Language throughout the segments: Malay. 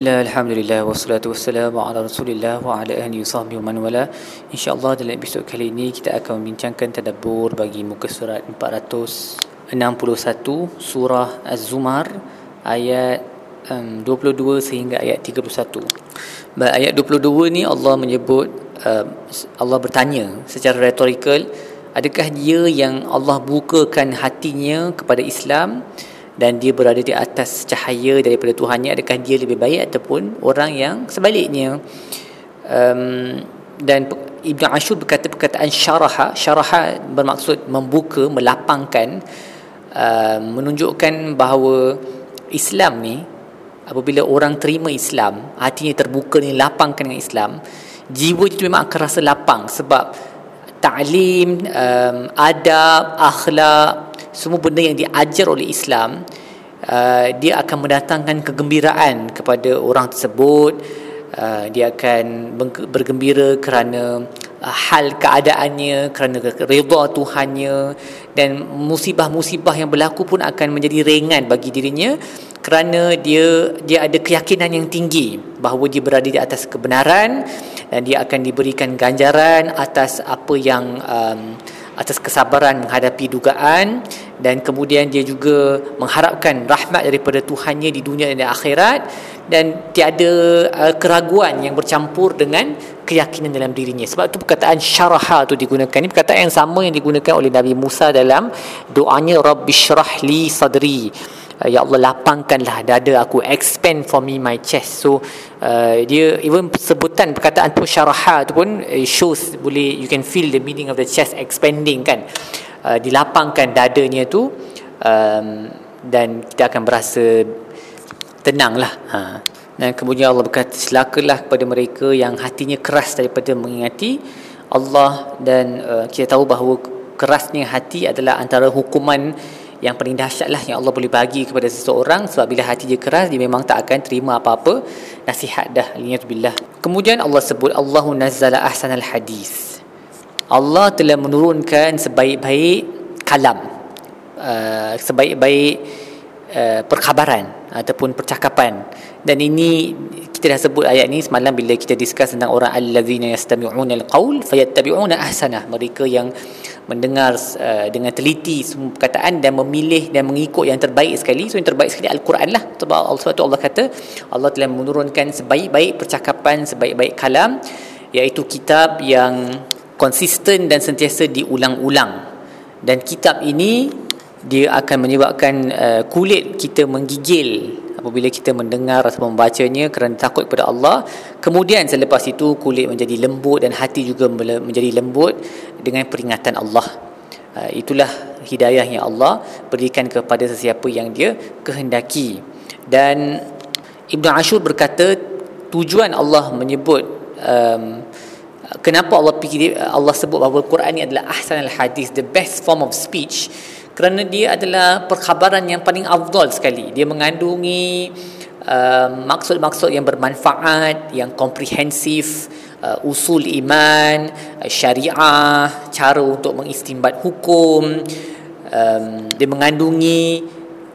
Alhamdulillah wassalatu wassalamu ala Rasulillah wa ala ahli sahbihi wa man wala. Insya-Allah dalam episod kali ini kita akan membincangkan tadabbur bagi muka surat 461 surah Az-Zumar ayat um, 22 sehingga ayat 31. Baik ayat 22 ni Allah menyebut uh, Allah bertanya secara retorikal adakah dia yang Allah bukakan hatinya kepada Islam dan dia berada di atas cahaya daripada Tuhannya adakah dia lebih baik ataupun orang yang sebaliknya? Um, dan Ibn Ashur berkata perkataan syaraha syaraha bermaksud membuka melapangkan uh, menunjukkan bahawa Islam ni apabila orang terima Islam hatinya terbuka ni lapangkan dengan Islam jiwa itu memang akan rasa lapang sebab ta'lim um, adab akhlak semua benda yang diajar oleh Islam uh, dia akan mendatangkan kegembiraan kepada orang tersebut. Uh, dia akan bergembira kerana uh, hal keadaannya kerana redha Tuhannya. Dan musibah-musibah yang berlaku pun akan menjadi ringan bagi dirinya kerana dia dia ada keyakinan yang tinggi bahawa dia berada di atas kebenaran dan dia akan diberikan ganjaran atas apa yang um, atas kesabaran menghadapi dugaan dan kemudian dia juga mengharapkan rahmat daripada Tuhannya di dunia dan di akhirat dan tiada uh, keraguan yang bercampur dengan keyakinan dalam dirinya. Sebab itu perkataan syaraha itu digunakan. Ini perkataan yang sama yang digunakan oleh Nabi Musa dalam doanya Rabbi syrah li sadri ya Allah lapangkanlah dada aku expand for me my chest. So uh, dia even sebutan perkataan tu syaraha tu pun uh, shows boleh you can feel the meaning of the chest expanding kan. Uh, dilapangkan dadanya tu um, dan kita akan berasa tenang lah ha. dan kemudian Allah berkata selakalah kepada mereka yang hatinya keras daripada mengingati Allah. Dan uh, kita tahu bahawa kerasnya hati adalah antara hukuman yang paling dahsyat lah yang Allah boleh bagi kepada seseorang sebab bila hati dia keras dia memang tak akan terima apa-apa nasihat dah. Billah. kemudian Allah sebut Allahu nazzala ahsanal hadis. Allah telah menurunkan sebaik-baik kalam uh, sebaik-baik uh, perkhabaran ataupun percakapan. Dan ini kita dah sebut ayat ni semalam bila kita discuss tentang orang allazina yastami'una alqaul fayattabi'una ahsanah. Mereka yang mendengar uh, dengan teliti semua perkataan dan memilih dan mengikut yang terbaik sekali. So yang terbaik sekali al-Quran lah. Sebab Allah SWT Allah kata Allah telah menurunkan sebaik-baik percakapan sebaik-baik kalam iaitu kitab yang konsisten dan sentiasa diulang-ulang. Dan kitab ini dia akan menyebabkan uh, kulit kita menggigil apabila kita mendengar atau membacanya kerana takut kepada Allah. Kemudian selepas itu kulit menjadi lembut dan hati juga menjadi lembut dengan peringatan Allah. Uh, itulah hidayah yang Allah berikan kepada sesiapa yang dia kehendaki. Dan Ibn Ashur berkata tujuan Allah menyebut um, kenapa Allah fikir Allah sebut bahawa Al-Quran ini adalah ahsan al-hadis the best form of speech kerana dia adalah perkhabaran yang paling afdal sekali. Dia mengandungi uh, maksud-maksud yang bermanfaat yang komprehensif uh, usul iman uh, syariah cara untuk mengistimbat hukum um, dia mengandungi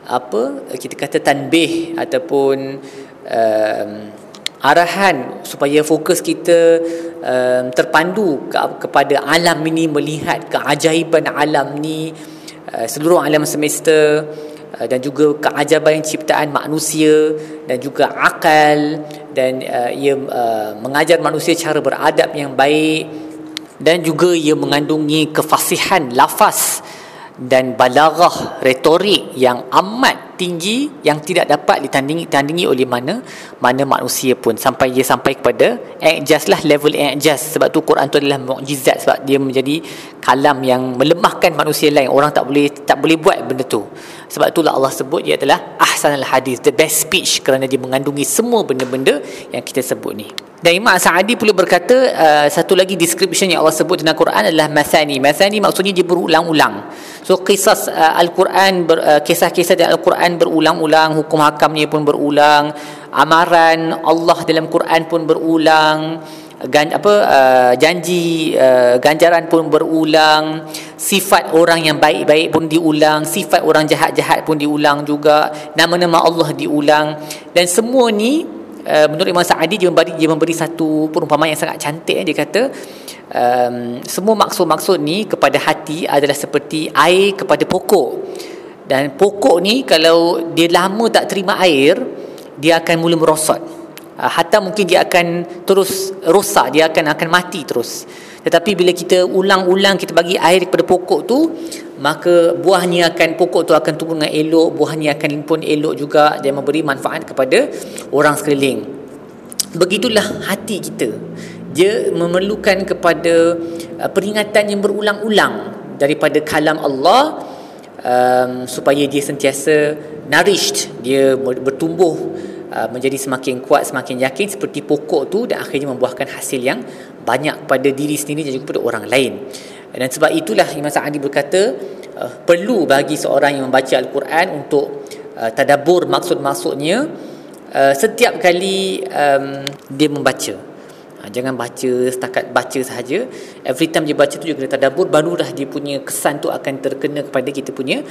apa kita kata tanbih ataupun um, arahan supaya fokus kita um, terpandu ke, kepada alam ini melihat keajaiban alam ni Uh, seluruh alam semesta uh, dan juga keajaban ciptaan manusia dan juga akal dan uh, ia uh, mengajar manusia cara beradab yang baik dan juga ia mengandungi kefasihan lafaz dan balaghah retorik yang amat tinggi yang tidak dapat ditandingi tandingi oleh mana? Mana manusia pun. Sampai dia sampai kepada ijaz lah level ijaz sebab tu Quran tu adalah mukjizat. Sebab dia menjadi kalam yang melemahkan manusia lain. Orang tak boleh tak boleh buat benda tu. Sebab itulah Allah sebut dia adalah ahsanul hadis. The best speech kerana dia mengandungi semua benda-benda yang kita sebut ni. Dan Imam Sa'adi pula berkata uh, satu lagi description yang Allah sebut dalam Quran adalah masani. Masani maksudnya dia berulang-ulang. So kisah uh, Al-Quran ber, uh, kisah-kisah dalam Al-Quran berulang-ulang, hukum hakamnya pun berulang, amaran Allah dalam Quran pun berulang, gan, apa uh, janji uh, ganjaran pun berulang, sifat orang yang baik-baik pun diulang, sifat orang jahat-jahat pun diulang juga, nama-nama Allah diulang. Dan semua ni uh, menurut Imam Sa'adi dia memberi dia memberi satu perumpamaan yang sangat cantik dia kata um, semua maksud-maksud ni kepada hati adalah seperti air kepada pokok dan pokok ni kalau dia lama tak terima air dia akan mula merosot. Uh, hatta mungkin dia akan terus rosak dia akan akan mati terus. Tetapi bila kita ulang-ulang kita bagi air kepada pokok tu maka buahnya akan pokok tu akan tumbuh dengan elok buahnya akan pun elok juga dan memberi manfaat kepada orang sekeliling. Begitulah hati kita. Dia memerlukan kepada uh, peringatan yang berulang-ulang daripada kalam Allah um, supaya dia sentiasa nourished dia bertumbuh uh, menjadi semakin kuat semakin yakin seperti pokok tu dan akhirnya membuahkan hasil yang banyak pada diri sendiri dan juga pada orang lain. Dan sebab itulah Imam Sa'adi berkata uh, perlu bagi seorang yang membaca Al-Quran untuk uh, tadabur maksud-maksudnya uh, setiap kali um, dia membaca uh, jangan baca setakat baca sahaja. Every time dia baca tu juga kena tadabur barulah dia punya kesan tu akan terkena kepada kita punya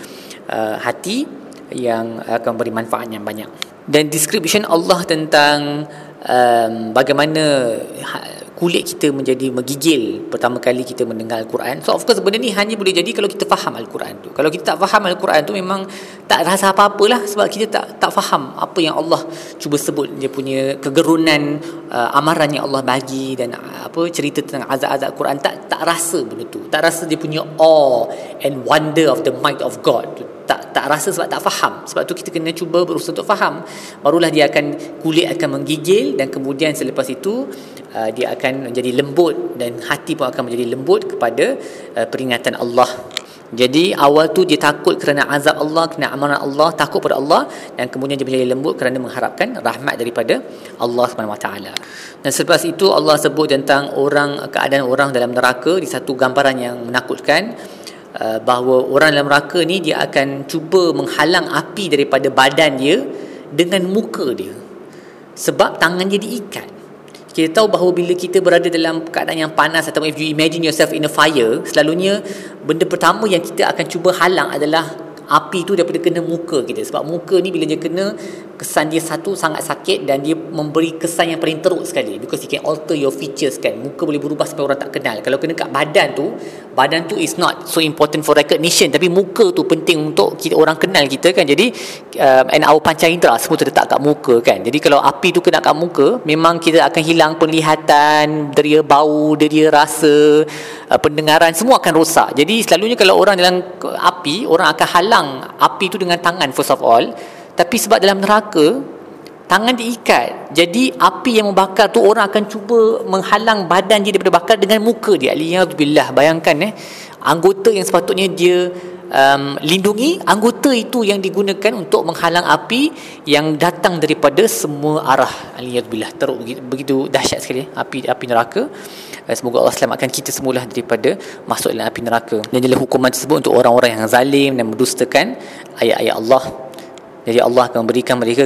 uh, hati yang akan beri manfaat yang banyak. Dan description Allah tentang um, bagaimana ha, kulit kita menjadi menggigil pertama kali kita mendengar Al-Quran. So of course benda ni hanya boleh jadi kalau kita faham Al-Quran tu. Kalau kita tak faham Al-Quran tu memang tak rasa apa-apalah sebab kita tak tak faham apa yang Allah cuba sebut dia punya kegerunan uh, amaran yang Allah bagi dan uh, apa cerita tentang azab-azab Quran tak tak rasa benda tu. Tak rasa dia punya awe and wonder of the might of God tu tak rasa sebab tak faham sebab tu kita kena cuba berusaha untuk faham barulah dia akan kulit akan menggigil dan kemudian selepas itu uh, dia akan menjadi lembut dan hati pun akan menjadi lembut kepada uh, peringatan Allah. Jadi awal tu dia takut kerana azab Allah, kerana amanah Allah, takut pada Allah dan kemudian dia menjadi lembut kerana mengharapkan rahmat daripada Allah Taala. Dan selepas itu Allah sebut tentang orang keadaan orang dalam neraka di satu gambaran yang menakutkan uh, bahawa orang dalam neraka ni dia akan cuba menghalang api daripada badan dia dengan muka dia. Sebab tangan dia diikat kita tahu bahawa bila kita berada dalam keadaan yang panas atau if you imagine yourself in a fire selalunya benda pertama yang kita akan cuba halang adalah api tu daripada kena muka kita sebab muka ni bila dia kena kesan dia satu sangat sakit dan dia memberi kesan yang paling teruk sekali. Because it can alter your features kan. Muka boleh berubah sampai orang tak kenal. Kalau kena kat badan tu badan tu is not so important for recognition. Tapi muka tu penting untuk kita orang kenal kita kan. Jadi uh, and our panca indera semua terletak kat muka kan. Jadi kalau api tu kena kat muka memang kita akan hilang penglihatan deria bau deria rasa uh, pendengaran semua akan rosak. Jadi selalunya kalau orang dalam api orang akan halang api tu dengan tangan first of all tapi sebab dalam neraka tangan diikat. Jadi api yang membakar tu orang akan cuba menghalang badan dia daripada bakar dengan muka dia. Aliyahzubillah bayangkan eh anggota yang sepatutnya dia um, lindungi anggota itu yang digunakan untuk menghalang api yang datang daripada semua arah. Aliyahzubillah teruk begitu, dahsyat sekali eh, api api neraka. Semoga Allah selamatkan kita semualah daripada masuk dalam api neraka. Dan adalah hukuman tersebut untuk orang-orang yang zalim dan mendustakan ayat-ayat Allah. Jadi Allah akan memberikan mereka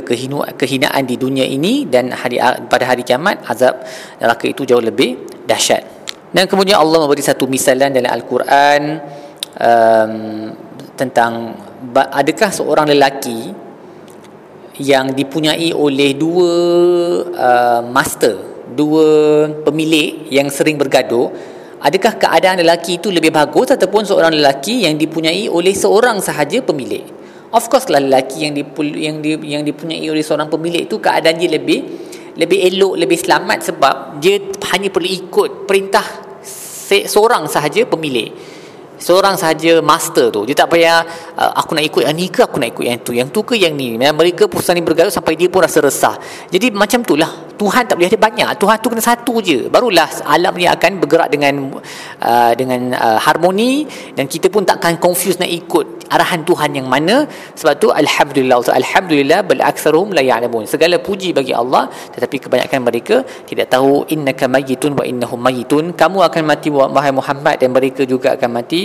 kehinaan di dunia ini dan hari pada hari kiamat azab neraka itu jauh lebih dahsyat. Dan kemudian Allah memberi satu misalan dalam Al-Quran um, tentang adakah seorang lelaki yang dipunyai oleh dua uh, master dua pemilik yang sering bergaduh adakah keadaan lelaki itu lebih bagus ataupun seorang lelaki yang dipunyai oleh seorang sahaja pemilik of course lah lelaki yang dipul, yang di, yang dipunyai oleh seorang pemilik itu keadaan dia lebih lebih elok lebih selamat sebab dia hanya perlu ikut perintah seorang sahaja pemilik. Seorang sahaja master tu. Dia tak payah uh, aku nak ikut yang ni ke aku nak ikut yang tu yang tu ke yang ni. Mereka pun saling bergaduh sampai dia pun rasa resah. Jadi macam tu lah Tuhan tak boleh ada banyak. Tuhan tu kena satu je. Barulah alam ni akan bergerak dengan uh, dengan uh, harmoni dan kita pun takkan confuse nak ikut arahan Tuhan yang mana. Sebab tu alhamdulillah alhamdulillah bal aktsaruhum la ya'lamun. Segala puji bagi Allah tetapi kebanyakan mereka tidak tahu innaka mayyitun wa innahum mayyitun. Kamu akan mati wahai Muhammad dan mereka juga akan mati.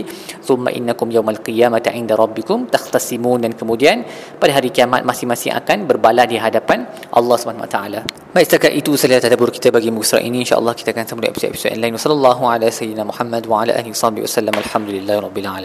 Summa innakum yaumal qiyamati inda rabbikum takhtasimun dan kemudian pada hari kiamat masing-masing akan berbala di hadapan Allah taala. Baik setakat itu sahaja tadabbur kita bagi muka surat ini insyaallah kita akan sambung episod-episod lain. Wassallallahu ala sayyidina Muhammad wa ala alihi wasallam. Alhamdulillahirabbil.